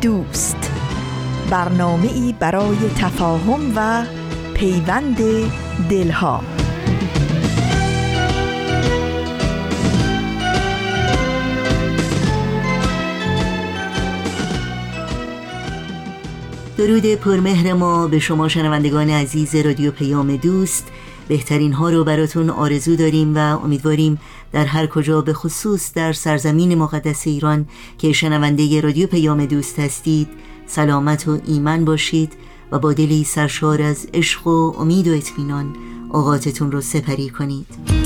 دوست. برنامه ای برای تفاهم و پیوند دلها. درود پرمهر ما به شما شنوندگان عزیز رادیو پیام دوست. بهترین ها رو براتون آرزو داریم و امیدواریم در هر کجا به خصوص در سرزمین مقدس ایران که شنونده رادیو پیام دوست هستید سلامت و ایمن باشید و با دلی سرشار از عشق و امید و اطمینان اوقاتتون رو سپری کنید.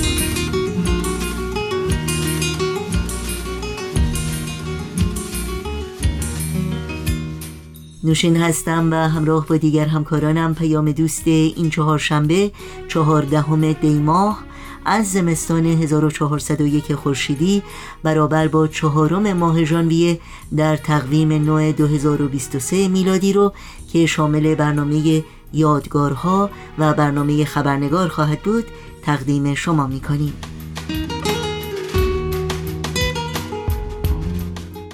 نوشین هستم و همراه با دیگر همکارانم پیام دوست این چهارشنبه چهاردهم دیماه از زمستان 1401 خورشیدی برابر با چهارم ماه ژانویه در تقویم نو 2023 میلادی رو که شامل برنامه یادگارها و برنامه خبرنگار خواهد بود تقدیم شما می‌کنیم.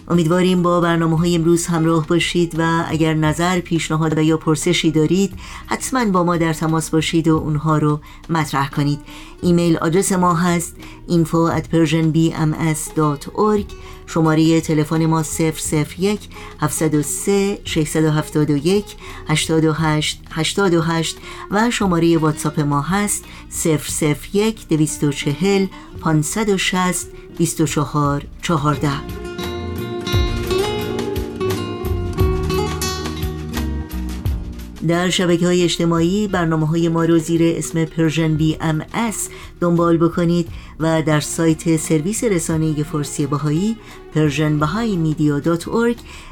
امیدواریم با برنامه های امروز همراه باشید و اگر نظر پیشنهاد و یا پرسشی دارید حتما با ما در تماس باشید و اونها رو مطرح کنید. ایمیل آدرس ما هست info at persianbms.org شماره تلفن ما 001 703 671 828 828 و شماره واتساپ ما هست 001 240 560 24 14 در شبکه های اجتماعی برنامه های ما رو زیر اسم Persian BMS دنبال بکنید و در سایت سرویس رسانه فارسی بهایی Persian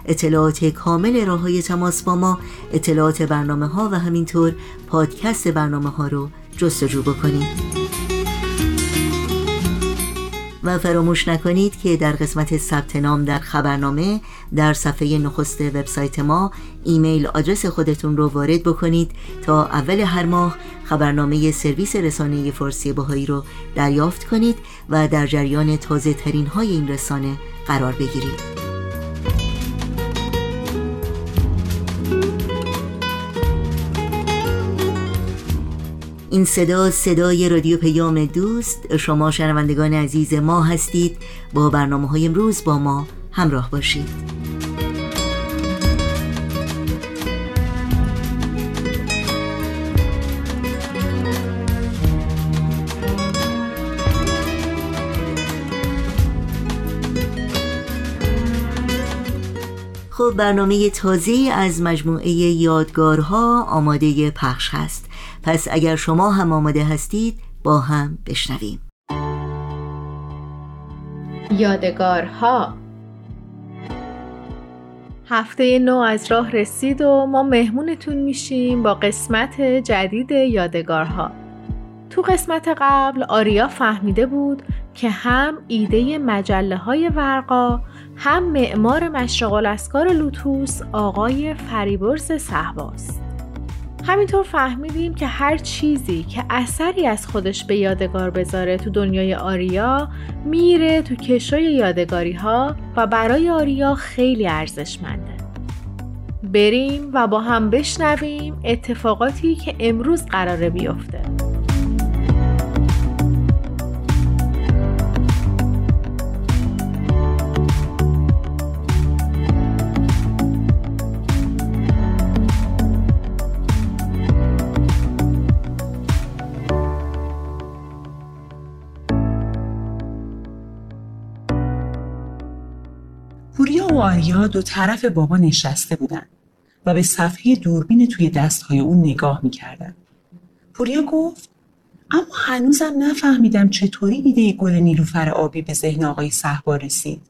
اطلاعات کامل راه های تماس با ما اطلاعات برنامه ها و همینطور پادکست برنامه ها رو جستجو بکنید. و فراموش نکنید که در قسمت ثبت نام در خبرنامه در صفحه نخست وبسایت ما ایمیل آدرس خودتون رو وارد بکنید تا اول هر ماه خبرنامه سرویس رسانه فارسی باهایی رو دریافت کنید و در جریان تازه ترین های این رسانه قرار بگیرید. این صدا صدای رادیو پیام دوست. شما شنوندگان عزیز ما هستید. با برنامه های امروز با ما همراه باشید. خب برنامه تازه از مجموعه یادگارها آماده پخش هست. پس اگر شما هم آماده هستید با هم بشنویم. یادگارها. هفته نو از راه رسید و ما مهمونتون میشیم با قسمت جدید یادگارها. تو قسمت قبل آریا فهمیده بود که هم ایده مجله های ورقا هم معمار مشرق الاسکار لوتوس آقای فریبرز صحباست همینطور فهمیدیم که هر چیزی که اثری از خودش به یادگار بذاره تو دنیای آریا میره تو کشوی یادگاری ها و برای آریا خیلی ارزشمنده. بریم و با هم بشنویم اتفاقاتی که امروز قراره بیفته. آریا دو طرف بابا نشسته بودن و به صفحه دوربین توی دستهای اون نگاه می‌کردن. پوریا گفت اما هنوزم نفهمیدم چطوری ایده گل نیلوفر آبی به ذهن آقای صحبا رسید.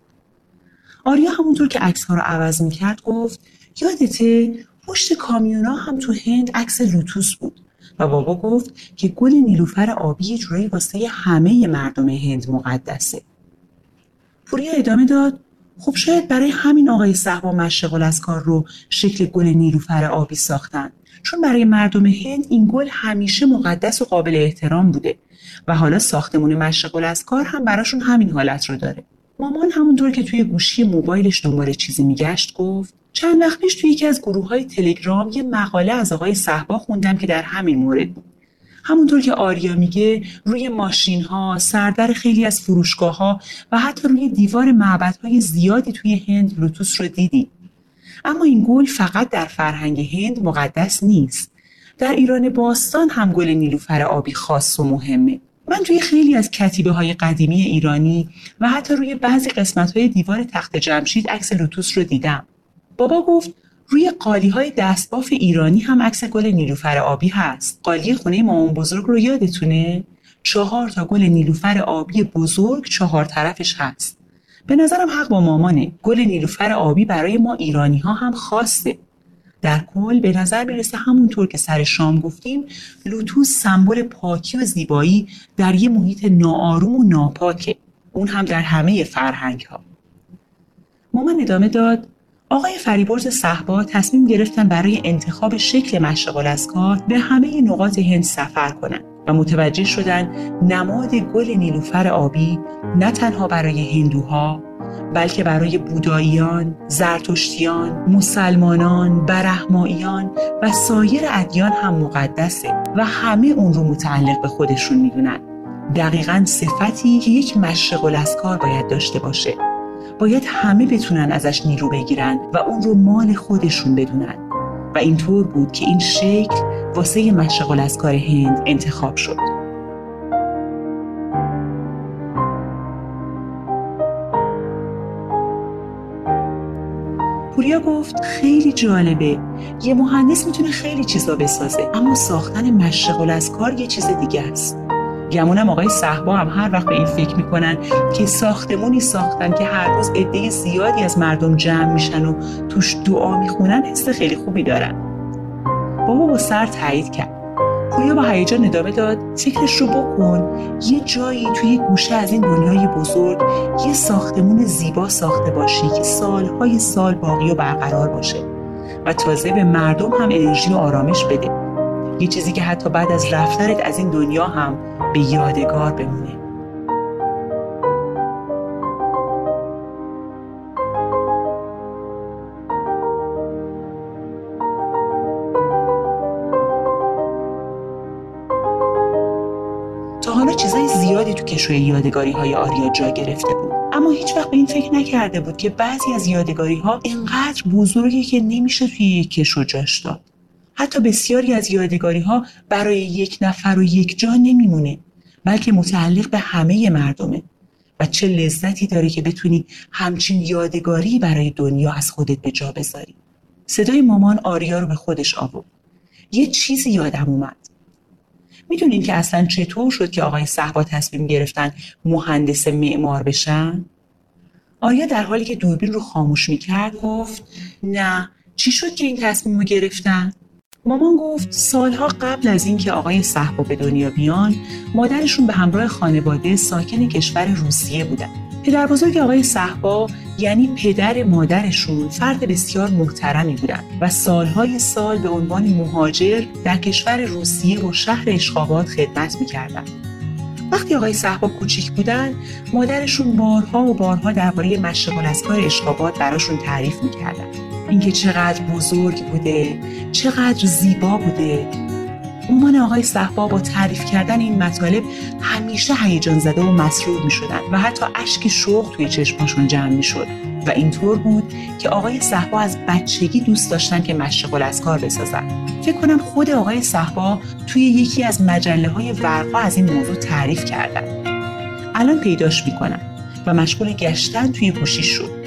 آریا همونطور که عکس ها رو عوض می‌کرد گفت یادته پشت کامیونا هم تو هند عکس لوتوس بود و بابا گفت که گل نیلوفر آبی جورایی واسه همه مردم هند مقدسه پوریا ادامه داد خب شاید برای همین آقای صحبا مشغل از کار رو شکل گل نیلوفر آبی ساختن. چون برای مردم هند این گل همیشه مقدس و قابل احترام بوده و حالا ساختمون مشغل از کار هم براشون همین حالت رو داره. مامان همونطور که توی گوشی موبایلش دنبال چیزی میگشت گفت چند وقت پیش توی یکی از گروه های تلگرام یه مقاله از آقای صحبا خوندم که در همین مورد بود. همونطور که آریا میگه روی ماشین ها، سردر خیلی از فروشگاه ها و حتی روی دیوار معبد های زیادی توی هند لوتوس رو دیدی. اما این گل فقط در فرهنگ هند مقدس نیست. در ایران باستان هم گل نیلوفر آبی خاص و مهمه. من توی خیلی از کتیبه های قدیمی ایرانی و حتی روی بعضی قسمت های دیوار تخت جمشید عکس لوتوس رو دیدم. بابا گفت روی قالی های دستباف ایرانی هم عکس گل نیلوفر آبی هست. قالی خونه مامان بزرگ رو یادتونه؟ چهار تا گل نیلوفر آبی بزرگ چهار طرفش هست. به نظرم حق با مامانه. گل نیلوفر آبی برای ما ایرانی ها هم خاصه. در کل به نظر می‌رسه همونطور که سر شام گفتیم لوتوس سمبل پاکی و زیبایی در یه محیط ناآروم و ناپاکه. اون هم در همه فرهنگ ها مامان ادامه داد آقای فریبرز صحبا تصمیم گرفتن برای انتخاب شکل از کار به همه نقاط هند سفر کنند و متوجه شدن نماد گل نیلوفر آبی نه تنها برای هندوها بلکه برای بوداییان، زرتشتیان، مسلمانان، برهماییان و سایر ادیان هم مقدسه و همه اون رو متعلق به خودشون می‌دونن. دقیقا صفتی که یک کار باید داشته باشه باید همه بتونن ازش نیرو بگیرن و اون رو مال خودشون بدونن. و اینطور بود که این شکل واسه مشغل از کار هند انتخاب شد. پوریا گفت خیلی جالبه. یه مهندس می‌تونه خیلی چیزا بسازه اما ساختن مشغل از کار یه چیز دیگه است. گمونم آقای صحبا هم هر وقت به این فکر می‌کنن که ساختمونی ساختن که هر روز عده زیادی از مردم جمع میشن و توش دعا می‌خونن حس خیلی خوبی دارن. بابا با سر تایید کرد. پویا با هیجان ادامه داد فکرش رو بکن. یه جایی توی گوشه از این دنیای بزرگ یه ساختمون زیبا ساخته باشی که سالهای سال باقی و برقرار باشه و تازه به مردم هم انرژی و آرامش بده. یه چیزی که حتی بعد از رفتنت از این دنیا هم به یادگار بمونه. تا حالا چیزای زیادی تو کشوی یادگاری های آریا جا گرفته بود. اما هیچ وقت به این فکر نکرده بود که بعضی از یادگاری ها اینقدر بزرگی که نمیشه توی یک کشو جاش داد. حتی بسیاری از یادگاری ها برای یک نفر و یک جا نمیمونه بلکه متعلق به همه مردمه و چه لذتی داره که بتونی همچین یادگاری برای دنیا از خودت به جا بذاری صدای مامان آریا رو به خودش آورد یه چیزی یادم اومد می‌دونین که اصلا چطور شد که آقای صحبا تصمیم گرفتن مهندس معمار بشن؟ آریا در حالی که دوربین رو خاموش می‌کرد گفت نه چی شد که این تصمیم رو گرفتن؟ مامان گفت سالها قبل از اینکه آقای صحبا به دنیا بیان مادرشون به همراه خانواده ساکن کشور روسیه بودن. پدر بزرگ آقای صحبا یعنی پدر مادرشون فرد بسیار محترمی بودن و سالهای سال به عنوان مهاجر در کشور روسیه و شهر اشخابات خدمت می‌کردن. وقتی آقای صحبا کوچیک بودن مادرشون بارها و بارها درباره مشغل از کار اشخابات براشون تعریف می‌کردن. اینکه چقدر بزرگ بوده چقدر زیبا بوده. مامان آقای صحبا با تعریف کردن این مطالب همیشه هیجان زده و مسرور می شدن و حتی اشک شوق توی چشماشون جمع می شد و اینطور بود که آقای صحبا از بچگی دوست داشتن که مشغل از کار بسازن. فکر کنم خود آقای صحبا توی یکی از مجله های ورقا از این موضوع تعریف کردن. الان پیداش می‌کنم و مشغول گشتن توی گوشی شد.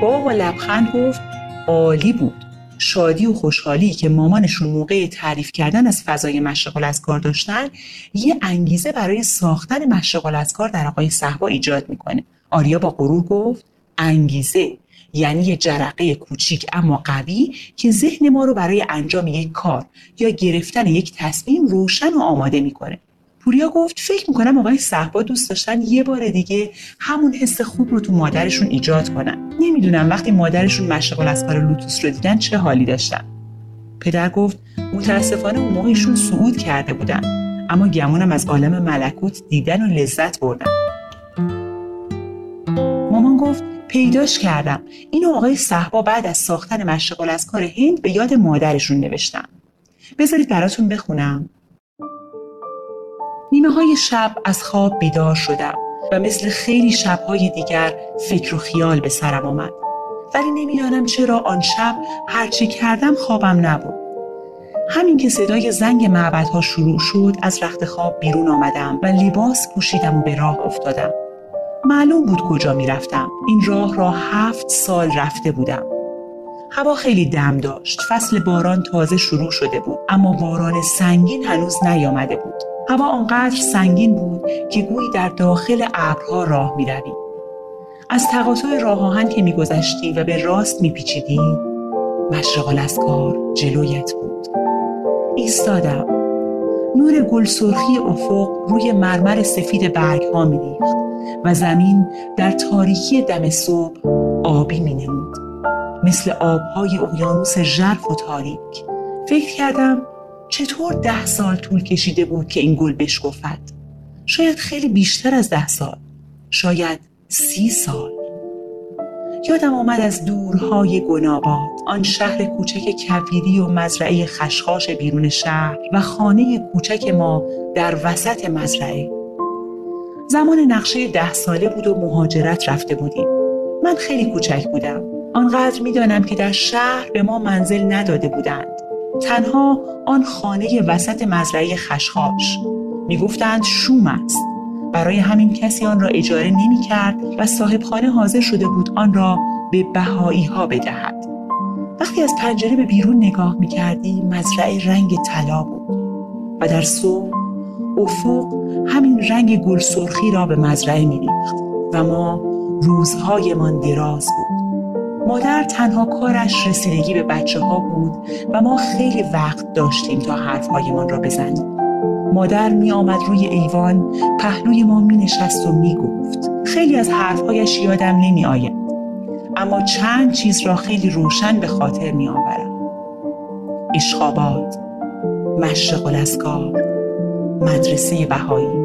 بابا با لبخند گفت عالی بود. شادی و خوشحالی که مامانشون موقع تعریف کردن از فضای مشغل از کار داشتن یه انگیزه برای ساختن مشغل از کار در آقای صحبا ایجاد می‌کنه. آریا با غرور گفت انگیزه یعنی یه جرقه کوچیک اما قوی که ذهن ما رو برای انجام یک کار یا گرفتن یک تصمیم روشن و آماده می‌کنه. پوریا گفت فکر می‌کنم آقای صحبا دوست داشتن یه بار دیگه همون حس خوب رو تو مادرشون ایجاد کنن. نمی‌دونم وقتی مادرشون از کار لوتوس رو دیدن چه حالی داشتن. پدر گفت متاسفانه اون موقعشون صعود کرده بودن اما گمونم از عالم ملکوت دیدن و لذت بردن. مامان گفت پیداش کردم. اینو آقای صحبا بعد از ساختن از کار هند به یاد مادرشون نوشتم بذارید براتون بخونم. نیمه های شب از خواب بیدار شدم و مثل خیلی شبهای دیگر فکر و خیال به سرم آمد. ولی نمی‌دانم چرا آن شب هرچی کردم خوابم نبود. همین که صدای زنگ معبدها شروع شد از رخت خواب بیرون آمدم و لباس پوشیدم و به راه افتادم. معلوم بود کجا می‌رفتم. این راه را هفت سال رفته بودم. هوا خیلی دم داشت. فصل باران تازه شروع شده بود اما باران سنگین هنوز نیامده بود. هوا آنقدر سنگین بود که گویی در داخل ابرها راه می‌روی. از تقاطع راه آهن که میگذشتی و به راست میپیچیدی مشرق کار جلویت بود. ایستادم. نور گل سرخی افق روی مرمر سفید برگ ها میریخت و زمین در تاریکی دم صبح آبی می نمود. مثل آبهای اقیانوس ژرف و تاریک. فکر کردم چطور ده سال طول کشیده بود که این گل بشکفد؟ شاید خیلی بیشتر از ده سال. شاید سی سال. یادم آمد از دورهای گناباد آن شهر کوچک کویری و مزرعه خشخاش بیرون شهر و خانه کوچک ما در وسط مزرعه. زمان نقشه ده ساله بود و مهاجرت رفته بودیم. من خیلی کوچک بودم. آنقدر می‌دانم که در شهر به ما منزل نداده بودند. تنها آن خانه وسط مزرعه خشخاش. می‌گفتند شوم است. برای همین کسی آن را اجاره نمی کرد و صاحب خانه حاضر شده بود آن را به بهایی ها بدهد. وقتی از پنجره به بیرون نگاه می کردی مزرعه رنگ طلا بود. و در صبح افق همین رنگ گل سرخی را به مزرعه می ریخت و ما روزهایمان دراز بود. مادر تنها کارش رسیدگی به بچه ها بود و ما خیلی وقت داشتیم تا حرفهایمان را بزنیم. مادر می آمد روی ایوان پهلوی ما می نشست و می گفت خیلی از حرفهایش یادم نمی آید اما چند چیز را خیلی روشن به خاطر می آورم اشخابات مشرق الاسکار مدرسه بهایی.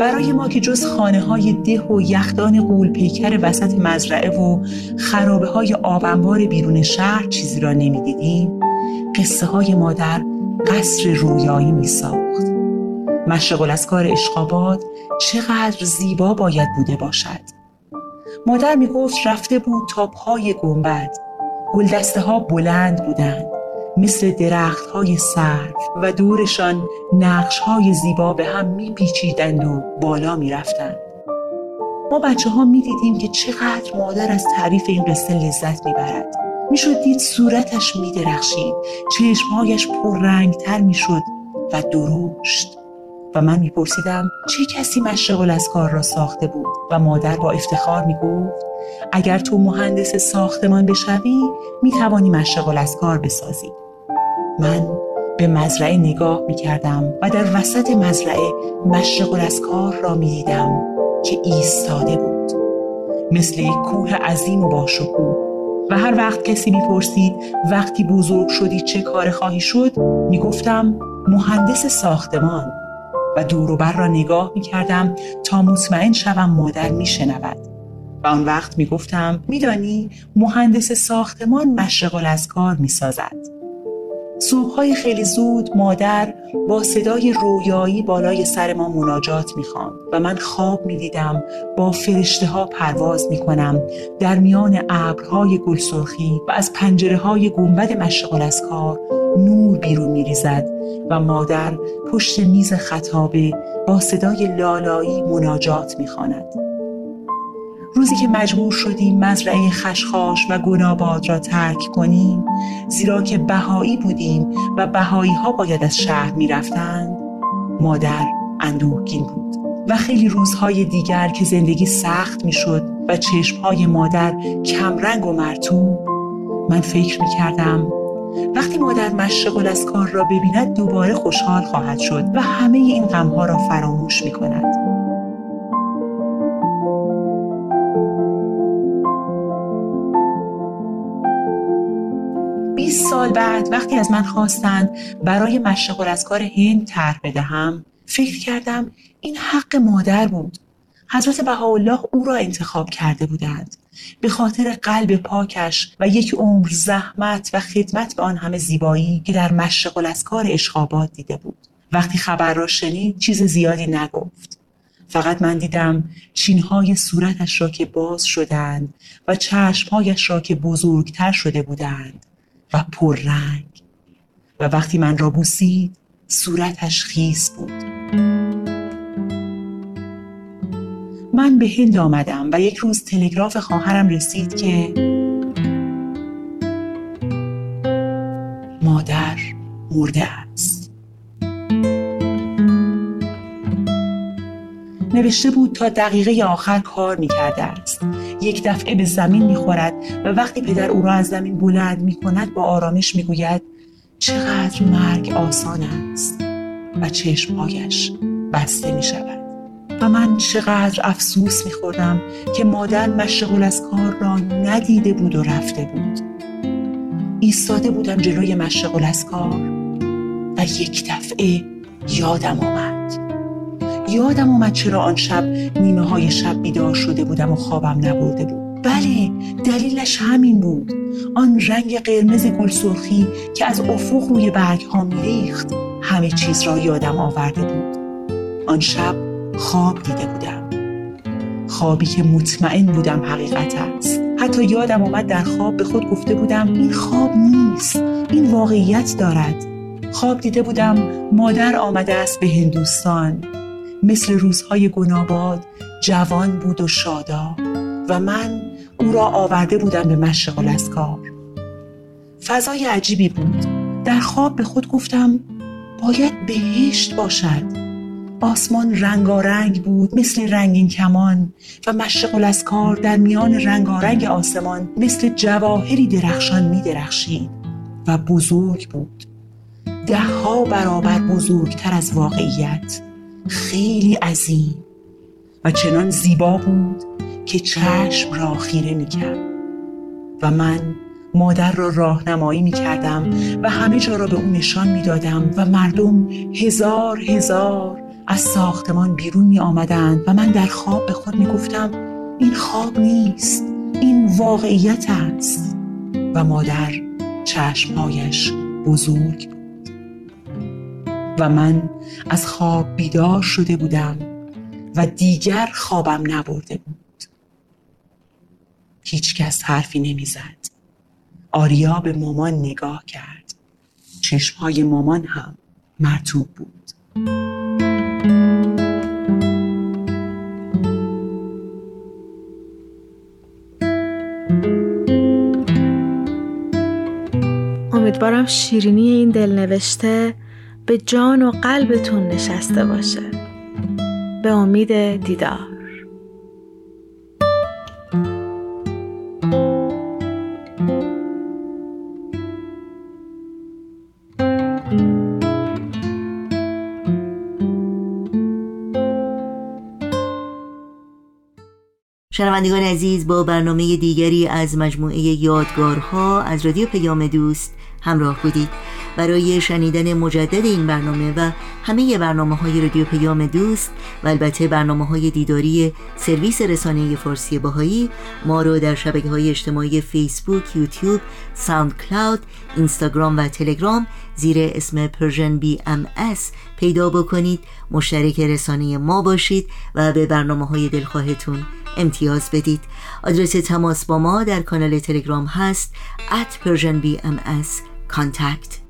برای ما که جز خانه های ده و یخدان قول پیکر وسط مزرعه و خرابه های آبنبار بیرون شهر چیزی را نمی‌دیدیم قصه های مادر قصر رویایی می ساخت مشغل از کار اشقابات چقدر زیبا باید بوده باشد. مادر می گفت رفته بود تا پای گنبد گلدسته ها بلند بودند. مثل درخت های سرف و دورشان نقش های زیبا به هم می پیچیدند و بالا می رفتند. ما بچه ها می دیدیم که چقدر مادر از تعریف این قصه لذت می برد. می شد دید صورتش می درخشید چشمهایش پررنگتر می شد و درشت و من می پرسیدم چه کسی مشغول از کار را ساخته بود و مادر با افتخار می گفت اگر تو مهندس ساختمان بشوی می توانی مشغول از کار بسازی من به مزرعه نگاه می کردم و در وسط مزرعه از کار را می دیدم که ایستاده بود. مثل یک کوه عظیم و باشکوه. و هر وقت کسی می‌پرسید وقتی بزرگ شدی چه کار خواهی شد می‌گفتم مهندس ساختمان. و دوروبر را نگاه می‌کردم تا مطمئن شوم مادر میشنود. و آن وقت می‌گفتم میدانی مهندس ساختمان مشرق از کار می‌سازد. صبحهای خیلی زود مادر با صدای رویایی بالای سر ما مناجات می‌خواند و من خواب می‌دیدم با فرشته ها پرواز می‌کنم در میان ابرهای گلسرخی و از پنجره های گنبد مشغل کار نور بیرون میریزد و مادر پشت میز خطابه با صدای لالایی مناجات می‌خواند. روزی که مجبور شدیم مزرعه خشخاش و گناباد را ترک کنیم زیرا که بهایی بودیم و بهایی ها باید از شهر می رفتند مادر اندوهگین بود و خیلی روزهای دیگر که زندگی سخت می شد و چشمهای مادر کمرنگ و مرتوب من فکر می کردم وقتی مادر مشغل از کار را ببیند دوباره خوشحال خواهد شد و همه این غمها را فراموش می کند. بیست سال بعد وقتی از من خواستند برای مشغل از کار هند طرح بدهم فکر کردم این حق مادر بود. حضرت بهاءالله او را انتخاب کرده بودند. به خاطر قلب پاکش و یک عمر زحمت و خدمت به آن همه زیبایی که در مشغل از کار اشخابات دیده بود. وقتی خبر را شنید چیز زیادی نگفت. فقط من دیدم چینهای صورتش را که باز شدند و چشمهایش را که بزرگتر شده بودند. و پررنگ. و وقتی من را بوسید صورتش خیس بود. من به هند آمدم و یک روز تلگراف خواهرم رسید که مادر مرده است. نوشته بود تا دقیقه آخر کار می کرده است. یک دفعه به زمین می خورد و وقتی پدر او را از زمین بلند می کند با آرامش می گوید چقدر مرگ آسان است و چشمهایش بسته می شود و من چقدر افسوس میخوردم که مادر مشغول از کار را ندیده بود و رفته بود. ایستاده بودم جلوی مشغول از کار و یک دفعه یادم آمد. یادم آمد چرا آن شب نیمه های شب بیدار شده بودم و خوابم نبرده بود. بله دلیلش همین بود. آن رنگ قرمز گل سرخی که از افق روی برگ ها میریخت همه چیز را یادم آورده بود. آن شب خواب دیده بودم. خوابی که مطمئن بودم حقیقت است. حتی یادم آمد در خواب به خود گفته بودم این خواب نیست این واقعیت دارد. خواب دیده بودم مادر آمده است به هندوستان. مثل روزهای گناباد جوان بود و شادا و من او را آورده بودم به مشغل از کار. فضای عجیبی بود. در خواب به خود گفتم باید بهشت باشد. آسمان رنگارنگ بود مثل رنگین کمان و مشغل از کار در میان رنگارنگ آسمان مثل جواهری درخشان می درخشید و بزرگ بود. ده ها برابر بزرگتر از واقعیت. خیلی عظیم و چنان زیبا بود که چشم را خیره می کرد و من مادر را راهنمایی می کردم و همه جا را به او نشان می دادم و مردم هزار هزار از ساختمان بیرون می آمدند و من در خواب به خود می گفتم این خواب نیست این واقعیت است. و مادر چشمهایش بزرگ و من از خواب بیدار شده بودم و دیگر خوابم نبرده بود. هیچ کس حرفی نمی‌زد. آریا به مامان نگاه کرد. چشمهای مامان هم مرتوب بود. امیدوارم شیرینی این دلنوشته به جان و قلبتون نشسته باشه. به امید دیدار. شنوندگان عزیز با برنامه دیگری از مجموعه یادگارها از رادیو پیام دوست همراه بودید. برای شنیدن مجدد این برنامه و همه برنامه های رادیو پیام دوست و البته برنامه های دیداری سرویس رسانه فارسی بهایی ما رو در شبکه های اجتماعی فیسبوک، یوتیوب، SoundCloud، اینستاگرام و تلگرام زیر اسم Persian BMS پیدا بکنید. مشترک رسانه ما باشید و به برنامه های دلخواهتون امتیاز بدید. آدرس تماس با ما در کانال تلگرام هست at Persian BMS contact.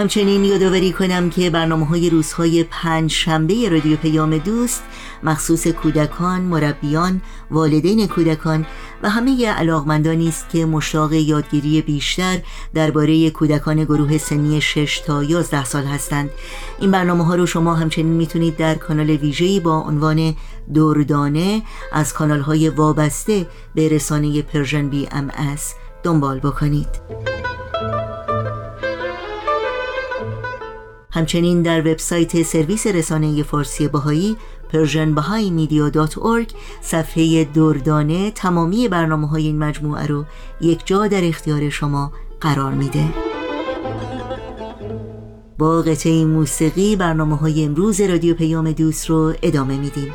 همچنین یادآوری کنم که برنامه های روزهای پنج شنبه رادیو پیام دوست مخصوص کودکان، مربیان، والدین کودکان و همه علاقمندانی است که مشتاق یادگیری بیشتر درباره کودکان گروه سنی 6 تا 11 سال هستند. این برنامه ها رو شما همچنین می‌تونید در کانال ویژه‌ای با عنوان دردانه از کانال های وابسته به رسانه Persian BMS دنبال بکنید. همچنین در وبسایت سرویس رسانه فارسی بهایی persianbahaimedia.org صفحه دردانه تمامی برنامه های این مجموعه رو یک جا در اختیار شما قرار میده. با قطعه موسیقی برنامه های امروز رادیو پیام دوست رو ادامه میدیم.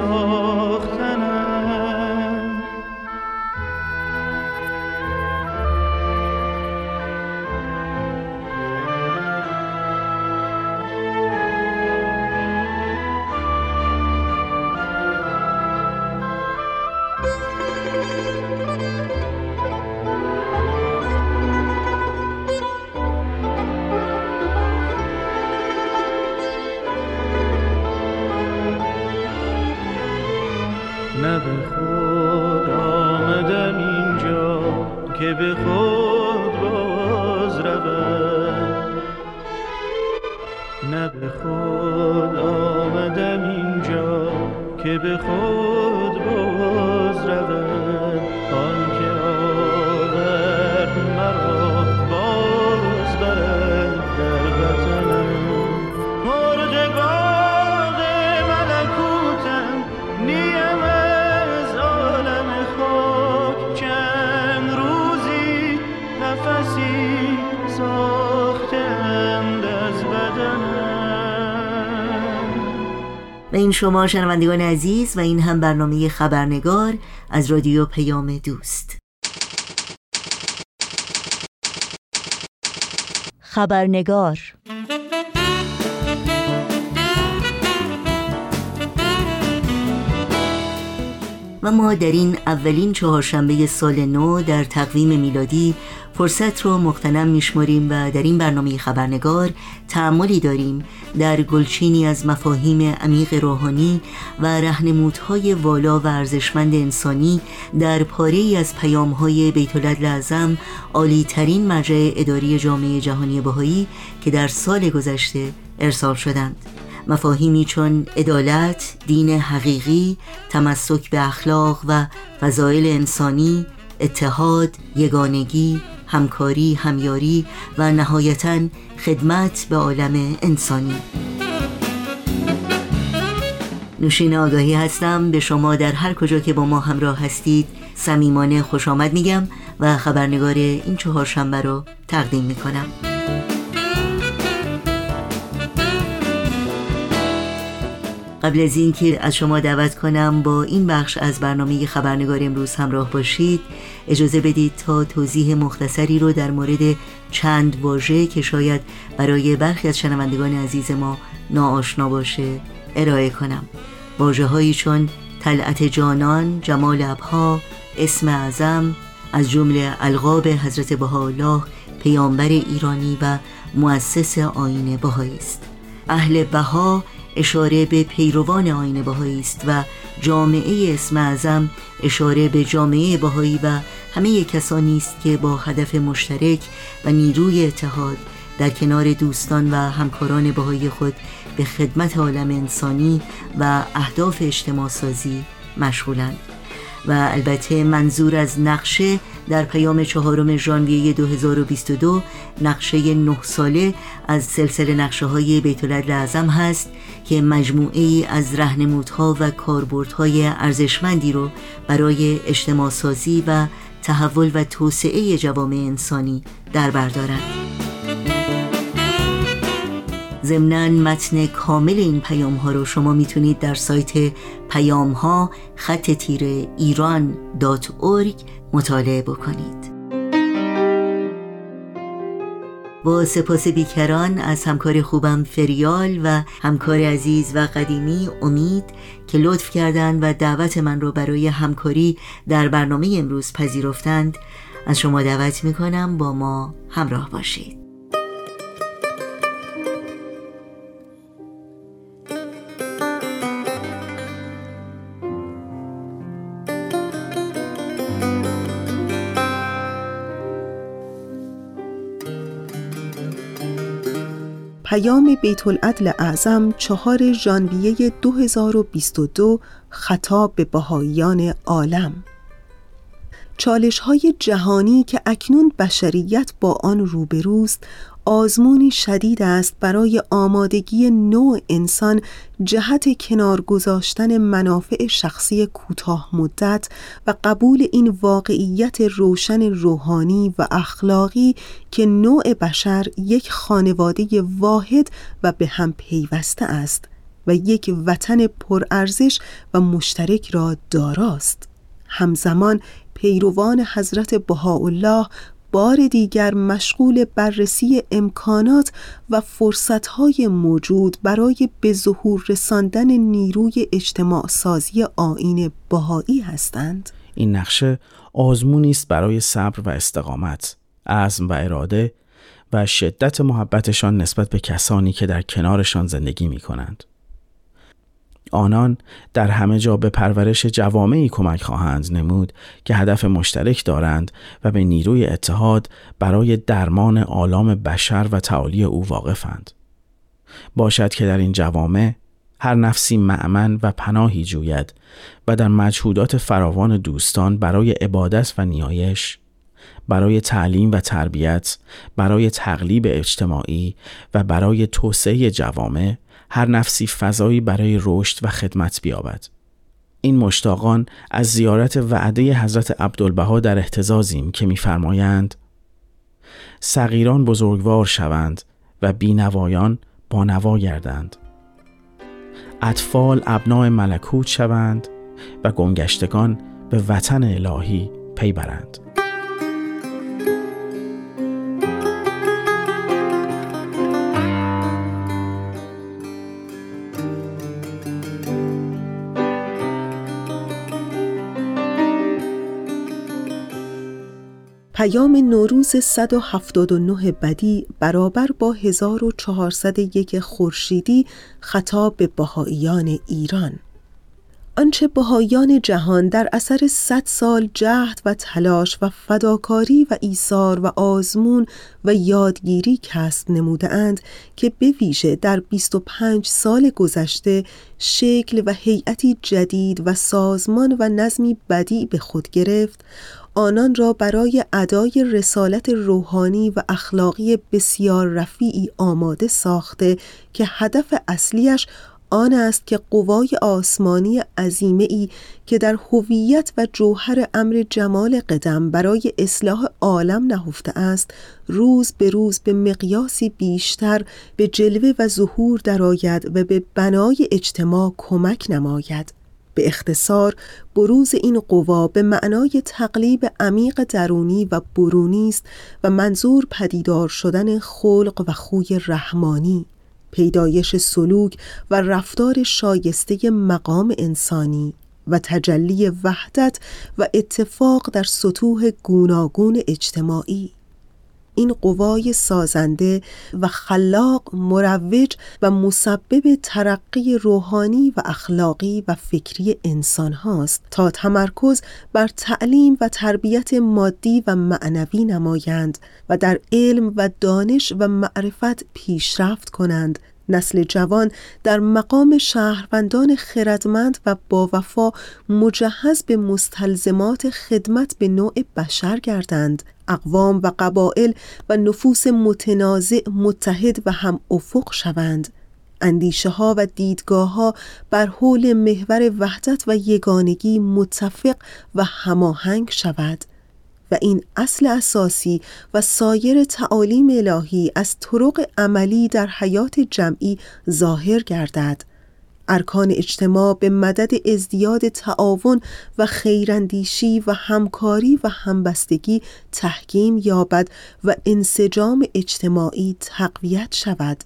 این شما شنوندگان عزیز و این هم برنامه خبرنگار از رادیو پیام دوست. خبرنگار. و ما در این اولین چهارشنبه سال نو در تقویم میلادی فرصت رو مختنم میشماریم و در این برنامه خبرنگار تعملی داریم در گلچینی از مفاهیم عمیق روحانی و رهنمودهای والا و ارزشمند انسانی در پاره از پیامهای بیت لعظم عالی ترین مرجع اداری جامعه جهانی بهایی که در سال گذشته ارسال شدند. مفاهیمی چون عدالت، دین حقیقی، تمسک به اخلاق و فضایل انسانی، اتحاد، یگانگی، همکاری، همیاری و نهایتا خدمت به عالم انسانی. نوشین آگاهی هستم. به شما در هر کجا که با ما همراه هستید صمیمانه خوش آمد میگم و خبرنگار این چهارشنبه رو تقدیم می‌کنم. قبل از اینکه از شما دعوت کنم با این بخش از برنامه خبرنگار امروز همراه باشید اجازه بدید تا توضیح مختصری رو در مورد چند واژه که شاید برای برخی از شنوندگان عزیز ما ناآشنا باشه ارائه کنم. واژه چون طلعت جانان، جمال ابها، اسم اعظم از جمله القاب حضرت بهاءالله پیامبر ایرانی و مؤسس آین بهایی است. اهل بها اشاره به پیروان آین بهایی است و جامعه اسم اعظم اشاره به جامعه بهایی و همه کسانی است که با هدف مشترک و نیروی اتحاد در کنار دوستان و همکاران بهایی خود به خدمت عالم انسانی و اهداف اجتماع سازی مشغولند. و البته منظور از نقشه در پیام چهارم ژانویه 2022 نقشه نه ساله از سلسله نقشه های بیت اعظم هست که مجموعه ای از رهنمودها و کاربردهای ارزشمندی رو برای اجتماع سازی و تحول و توسعه جوامع انسانی در بر ضمنا متن کامل این پیام ها رو شما می‌تونید در سایت پیام ها خط تیره ایران دات مطالعه بکنید. با سپاس بیکران از همکار خوبم فریال و همکار عزیز و قدیمی امید که لطف کردند و دعوت من رو برای همکاری در برنامه امروز پذیرفتند از شما دعوت می‌کنم با ما همراه باشید. پیام بیت العدل اعظم چهار ژانویه 2022 خطاب به بهاییان عالم. چالش های جهانی که اکنون بشریت با آن روبروست آزمونی شدید است برای آمادگی نوع انسان جهت کنار گذاشتن منافع شخصی کوتاه مدت و قبول این واقعیت روشن روحانی و اخلاقی که نوع بشر یک خانواده واحد و به هم پیوسته است و یک وطن پرارزش و مشترک را داراست. همزمان پیروان حضرت بهاءالله بار دیگر مشغول بررسی امکانات و فرصتهای موجود برای به ظهور رساندن نیروی اجتماع سازی آین بهایی هستند این نقشه آزمونی است برای صبر و استقامت عزم و اراده و شدت محبتشان نسبت به کسانی که در کنارشان زندگی می کنند. آنان در همه جا به پرورش جوامعی کمک خواهند نمود که هدف مشترک دارند و به نیروی اتحاد برای درمان آلام بشر و تعالی او واقفند. باشد که در این جوامع هر نفسی معمن و پناهی جوید و در مجهودات فراوان دوستان برای عبادت و نیایش برای تعلیم و تربیت برای تقلیب اجتماعی و برای توسعه جوامع هر نفسی فضایی برای رشد و خدمت بیابد. این مشتاقان از زیارت وعده حضرت عبدالبها در احتزازیم که میفرمایند صغیران بزرگوار شوند و بینوایان با نوا گردند اطفال ابنای ملکوت شوند و گنگشتگان به وطن الهی پی برند پیام نوروز 179 بدی برابر با 1401 خورشیدی خطاب به بهاییان ایران. آنچه بهاییان جهان در اثر صد سال جهد و تلاش و فداکاری و ایثار و آزمون و یادگیری کسب نموده اند که به ویژه در 25 سال گذشته شکل و هیئتی جدید و سازمان و نظمی بدی به خود گرفت آنان را برای ادای رسالت روحانی و اخلاقی بسیار رفیعی آماده ساخته که هدف اصلیش آن است که قوای آسمانی عظیمه ای که در هویت و جوهر امر جمال قدم برای اصلاح عالم نهفته است روز به روز به مقیاسی بیشتر به جلوه و ظهور درآید و به بنای اجتماع کمک نماید. به اختصار بروز این قوا به معنای تقلیب عمیق درونی و برونی است و منظور پدیدار شدن خلق و خوی رحمانی پیدایش سلوک و رفتار شایسته مقام انسانی و تجلی وحدت و اتفاق در سطوح گوناگون اجتماعی. این قوای سازنده و خلاق مروج و مسبب ترقی روحانی و اخلاقی و فکری انسان هاست تا تمرکز بر تعلیم و تربیت مادی و معنوی نمایند و در علم و دانش و معرفت پیشرفت کنند. نسل جوان در مقام شهروندان خردمند و با وفا مجهز به مستلزمات خدمت به نوع بشر گردند. اقوام و قبائل و نفوس متنازع متحد و هم افق شوند. اندیشه ها و دیدگاه ها بر حول محور وحدت و یگانگی متفق و هماهنگ شود. و این اصل اساسی و سایر تعالیم الهی از طرق عملی در حیات جمعی ظاهر گردد. ارکان اجتماع به مدد ازدیاد تعاون و خیراندیشی و همکاری و همبستگی تحکیم یابد و انسجام اجتماعی تقویت شود.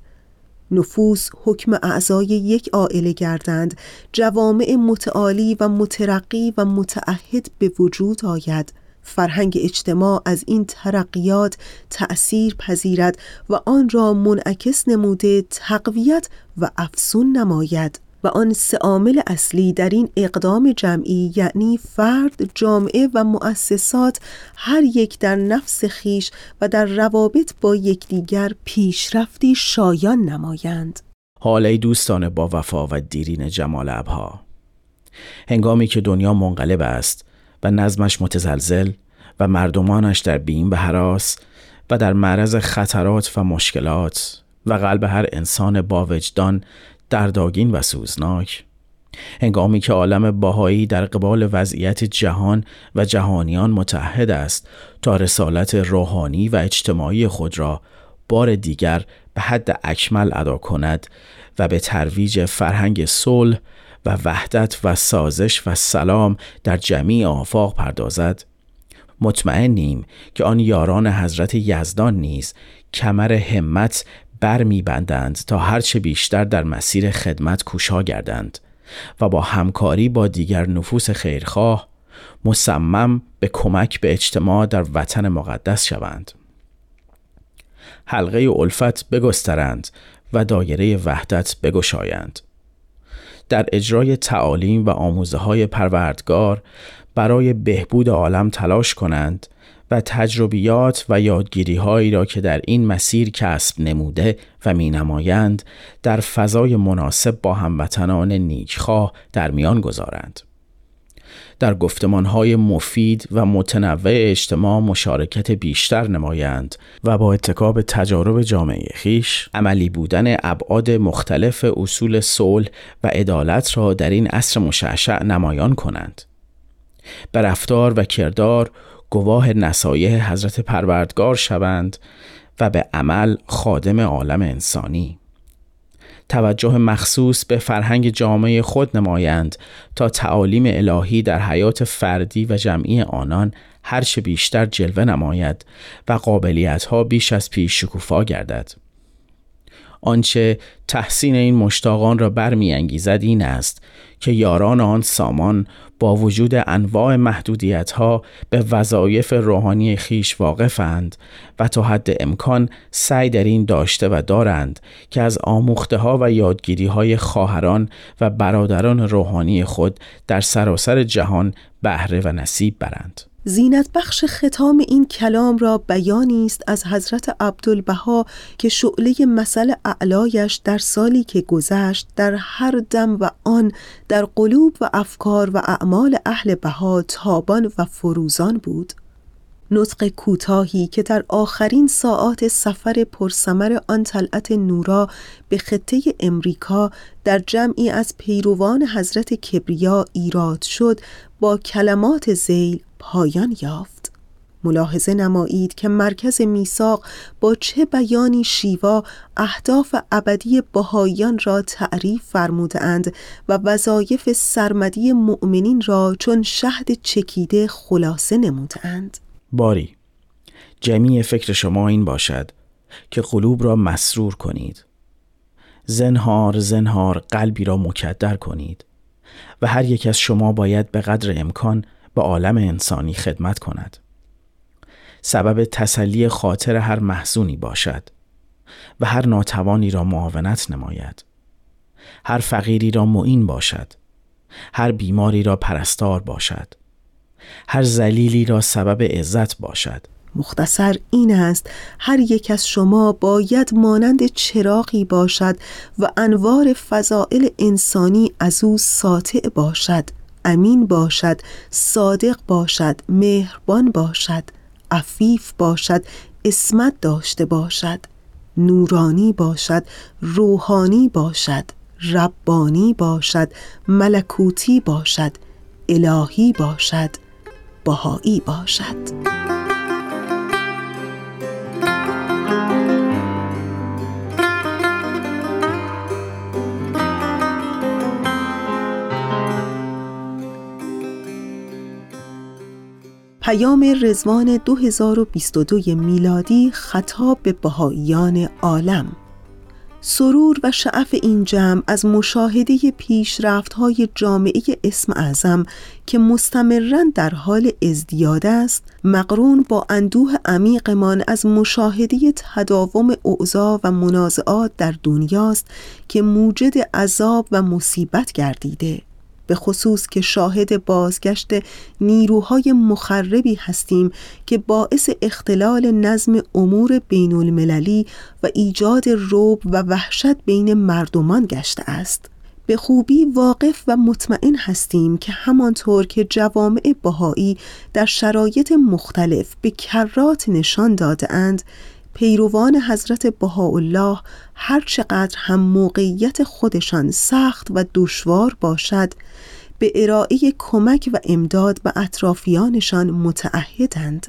نفوس حکم اعضای یک عائله گردند جوامع متعالی و مترقی و متعهد به وجود آید. فرهنگ اجتماع از این ترقیات تأثیر پذیرد و آن را منعکس نموده تقویت و افسون نماید و آن سه عامل اصلی در این اقدام جمعی یعنی فرد، جامعه و مؤسسات هر یک در نفس خیش و در روابط با یکدیگر پیشرفتی شایان نمایند. حاله دوستان با وفا و دیرین جمال ابها هنگامی که دنیا منقلب است و نظمش متزلزل و مردمانش در بیم به حراس و در معرض خطرات و مشکلات و قلب هر انسان با وجدان درداگین و سوزناک. هنگامی که عالم باهایی در قبال وضعیت جهان و جهانیان متحد است تا رسالت روحانی و اجتماعی خود را بار دیگر به حد اکمل ادا کند و به ترویج فرهنگ صلح و وحدت و سازش و سلام در جمیع آفاق پردازد. مطمئنیم که آن یاران حضرت یزدان نیز کمر همت بر بندند تا هرچه بیشتر در مسیر خدمت کوشا گردند و با همکاری با دیگر نفوس خیرخواه مصمم به کمک به اجتماع در وطن مقدس شوند. حلقه الفت بگسترند و دایره وحدت بگشایند. در اجرای تعالیم و آموزه های پروردگار برای بهبود عالم تلاش کنند و تجربیات و یادگیری هایی را که در این مسیر کسب نموده و می نمایند در فضای مناسب با هموطنان نیکخواه در میان گذارند. در گفتمان های مفید و متنوع اجتماع مشارکت بیشتر نمایند و با اتکاب تجارب جامعه خیش عملی بودن ابعاد مختلف اصول صلح و عدالت را در این عصر مشعشع نمایان کنند. به رفتار و کردار گواه نصایح حضرت پروردگار شوند و به عمل خادم عالم انسانی توجه مخصوص به فرهنگ جامعه خود نمایند تا تعالیم الهی در حیات فردی و جمعی آنان هرچه بیشتر جلوه نماید و قابلیت ها بیش از پیش شکوفا گردد. آنچه تحسین این مشتاقان را برمیانگیزد این است که یاران آن سامان با وجود انواع محدودیت ها به وظایف روحانی خیش واقفند و تا حد امکان سعی در این داشته و دارند که از آموخته ها و یادگیری های خواهران و برادران روحانی خود در سراسر جهان بهره و نصیب برند. زینت بخش ختام این کلام را بیانی است از حضرت عبدالبها که شعله مسئله اعلایش در سالی که گذشت در هر دم و آن در قلوب و افکار و اعمال اهل بها تابان و فروزان بود. نطق کوتاهی که در آخرین ساعات سفر پرسمر آن طلعت نورا به خطه امریکا در جمعی از پیروان حضرت کبریا ایراد شد با کلمات زیل پایان یافت. ملاحظه نمایید که مرکز میثاق با چه بیانی شیوا اهداف ابدی بهاییان را تعریف فرمودند و وظایف سرمدی مؤمنین را چون شهد چکیده خلاصه نمودند باری جمعی فکر شما این باشد که قلوب را مسرور کنید. زنهار زنهار قلبی را مکدر کنید. و هر یک از شما باید به قدر امکان به عالم انسانی خدمت کند. سبب تسلی خاطر هر محزونی باشد و هر ناتوانی را معاونت نماید. هر فقیری را معین باشد. هر بیماری را پرستار باشد. هر زلیلی را سبب عزت باشد. مختصر این است هر یک از شما باید مانند چراغی باشد و انوار فضائل انسانی از او ساطع باشد. امین باشد صادق باشد مهربان باشد عفیف باشد اسمت داشته باشد. نورانی باشد روحانی باشد ربانی باشد ملکوتی باشد الهی باشد بهایی باشد. پیام رزوان 2022 میلادی خطاب به بهاییان عالم. سرور و شعف این جمع از مشاهده پیشرفت های جامعه اسم اعظم که مستمرا در حال ازدیاد است مقرون با اندوه عمیقمان از مشاهده تداوم اوضاع و منازعات در دنیاست که موجد عذاب و مصیبت گردیده. به خصوص که شاهد بازگشت نیروهای مخربی هستیم که باعث اختلال نظم امور بین المللی و ایجاد روب و وحشت بین مردمان گشته است. به خوبی واقف و مطمئن هستیم که همانطور که جوامع بهایی در شرایط مختلف به کرات نشان داده اند پیروان حضرت بهاءالله هر چقدر هم موقعیت خودشان سخت و دشوار باشد به ارائه کمک و امداد به اطرافیانشان متعهدند.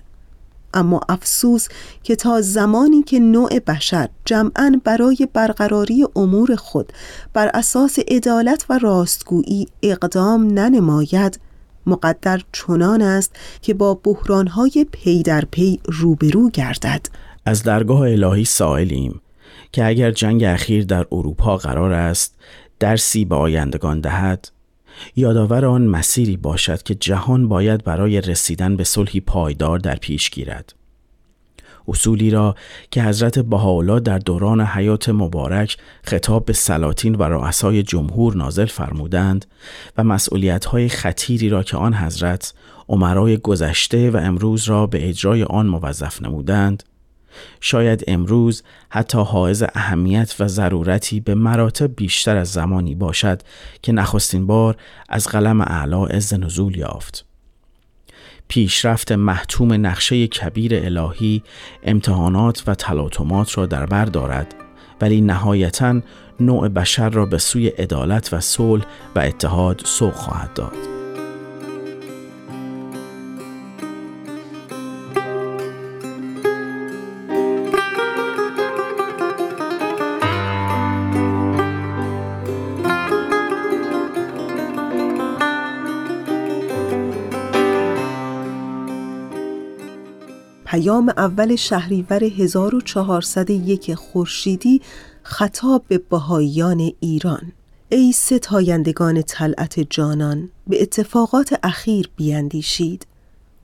اما افسوس که تا زمانی که نوع بشر جمعا برای برقراری امور خود بر اساس عدالت و راستگویی اقدام ننماید مقدر چنان است که با بحرانهای پی در پی روبرو گردد. از درگاه الهی سائلیم که اگر جنگ اخیر در اروپا قرار است درسی به آیندگان دهد یادآور آن مسیری باشد که جهان باید برای رسیدن به صلحی پایدار در پیش گیرد. اصولی را که حضرت بهاءالله در دوران حیات مبارک خطاب به سلاطین و رؤسای جمهور نازل فرمودند و مسئولیت‌های خطیری را که آن حضرت عمرای گذشته و امروز را به اجرای آن موظف نمودند شاید امروز حتی حائز اهمیت و ضرورتی به مراتب بیشتر از زمانی باشد که نخستین بار از قلم اعلا عز نزول یافت. پیشرفت محتوم نقشه کبیر الهی امتحانات و تلاطمات را در بر دارد ولی نهایتا نوع بشر را به سوی عدالت و صلح و اتحاد سوق خواهد داد. پیام اول شهریور 1401 خورشیدی خطاب به بهاییان ایران. ای ستایندگان طلعت جانان به اتفاقات اخیر بیندیشید.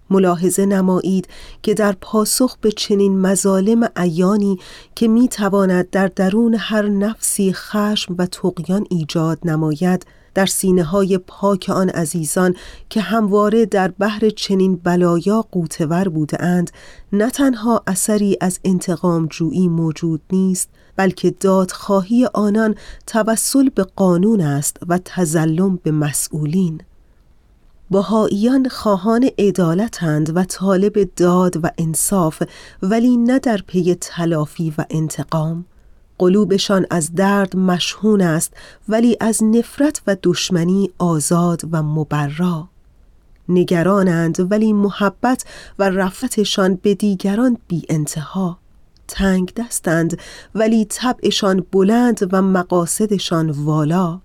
ملاحظه نمایید که در پاسخ به چنین مظالم عیانی که می تواند در درون هر نفسی خشم و تقیان ایجاد نماید در سینه های پاک آن عزیزان که همواره در بحر چنین بلایا قوتور بودند نه تنها اثری از انتقام جویی موجود نیست بلکه دادخواهی آنان توسل به قانون است و تزلم به مسئولین. بهاییان خواهان عدالتند و طالب داد و انصاف ولی نه در پی تلافی و انتقام. قلوبشان از درد مشهون است ولی از نفرت و دشمنی آزاد و مبرا. نگرانند ولی محبت و رفتشان به دیگران بی انتها. تنگ دستند ولی طبعشان بلند و مقاصدشان والا.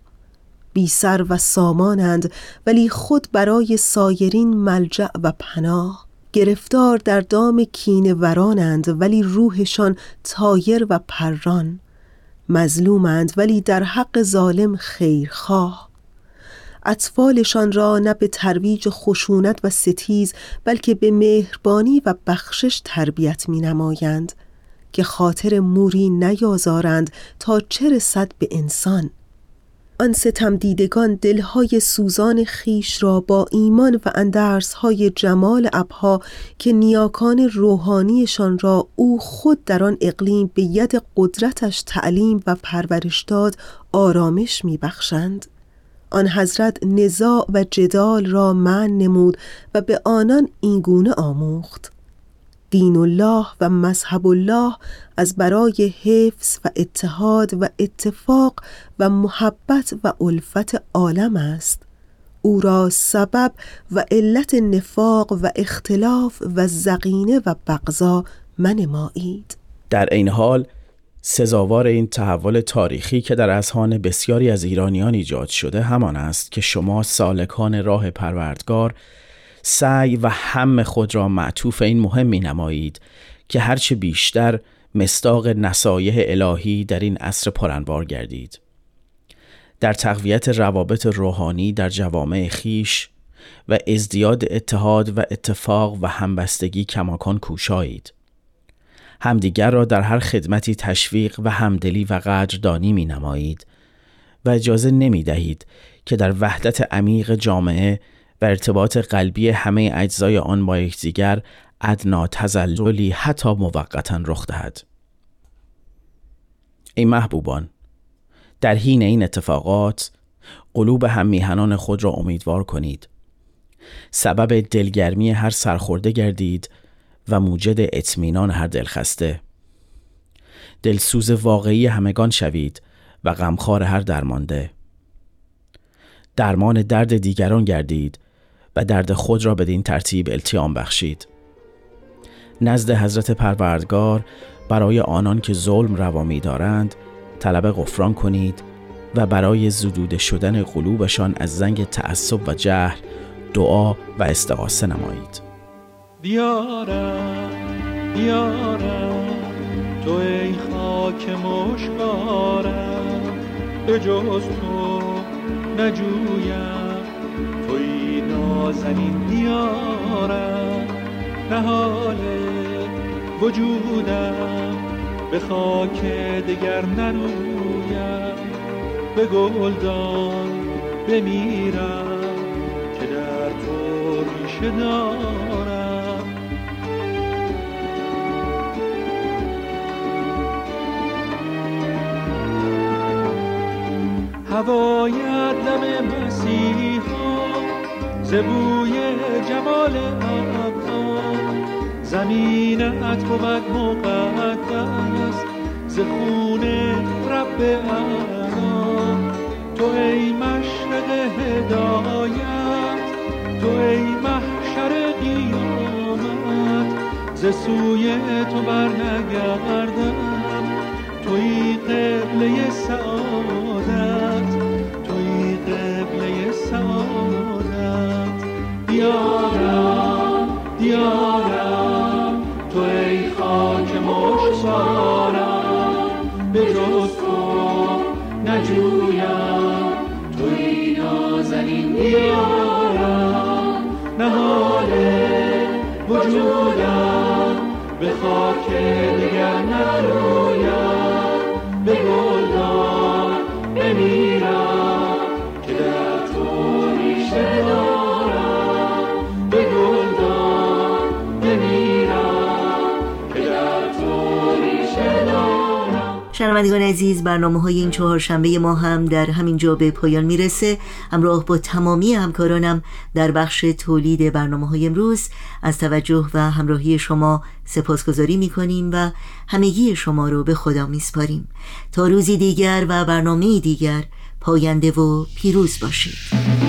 بی سر و سامانند ولی خود برای سایرین ملجع و پناه. گرفتار در دام کین ورانند ولی روحشان تایر و پران. مظلومند ولی در حق ظالم خیرخواه. اطفالشان را نه به ترویج خشونت و ستیز بلکه به مهربانی و بخشش تربیت می نمایند که خاطر موری نیازارند تا چه رسد به انسان. آن ستم دیدگان دلهای سوزان خیش را با ایمان و اندرسهای جمال ابها که نیاکان روحانیشان را او خود در آن اقلیم به ید قدرتش تعلیم و پرورش داد آرامش میبخشند. آن حضرت نزاع و جدال را من نمود و به آنان اینگونه آموخت. دین الله و مذهب الله از برای حفظ و اتحاد و اتفاق و محبت و الفت عالم است. او را سبب و علت نفاق و اختلاف و زقینه و بغضا منمایید. در این حال سزاوار این تحول تاریخی که در اذهان بسیاری از ایرانیان ایجاد شده همان است که شما سالکان راه پروردگار سعی و هم خود را معطوف این مهم می نمایید که هرچه بیشتر مستاق نصایح الهی در این عصر پرانوار گردید. در تقویت روابط روحانی در جوامع خیش و ازدیاد اتحاد و اتفاق و همبستگی کماکان کوشایید. همدیگر را در هر خدمتی تشویق و همدلی و قدردانی می نمایید و اجازه نمی دهید که در وحدت عمیق جامعه و ارتباط قلبی همه اجزای آن با یکدیگر ادنا تزللی حتی موقتا رخ دهد. ای محبوبان در حین این اتفاقات قلوب هم میهنان خود را امیدوار کنید. سبب دلگرمی هر سرخورده گردید و موجد اطمینان هر دلخسته. دلسوز واقعی همگان شوید و غمخوار هر درمانده. درمان درد دیگران گردید و درد خود را بدین ترتیب التیام بخشید. نزد حضرت پروردگار برای آنان که ظلم روا می دارند طلب غفران کنید و برای زدوده شدن قلوبشان از زنگ تعصب و جهل دعا و استغاثه نمایید. بیارم بیارم تو ای خاک مشکارم به جز تو نجویم. توی نازنین بیارم. نهال وجودم به خاک دگر نرویم. به گلدان بمیرم که در تو ریشه دارم. هوایت لب مسیحا زبوی جمال زمینت بود مقدس ز خون رب اعلا تو ای مشرق هدایت تو ای محشر قیامت ز سوی تو برنگردم. توی قبله سعادت دیارم نهال وجودم به خاک شنوندگان عزیز برنامه های این چهارشنبه ما هم در همین جا به پایان می‌رسه. همراه با تمامی همکارانم در بخش تولید برنامه های امروز از توجه و همراهی شما سپاسگزاری می‌کنیم و همگی شما رو به خدا میسپاریم. تا روزی دیگر و برنامه دیگر پاینده و پیروز باشید.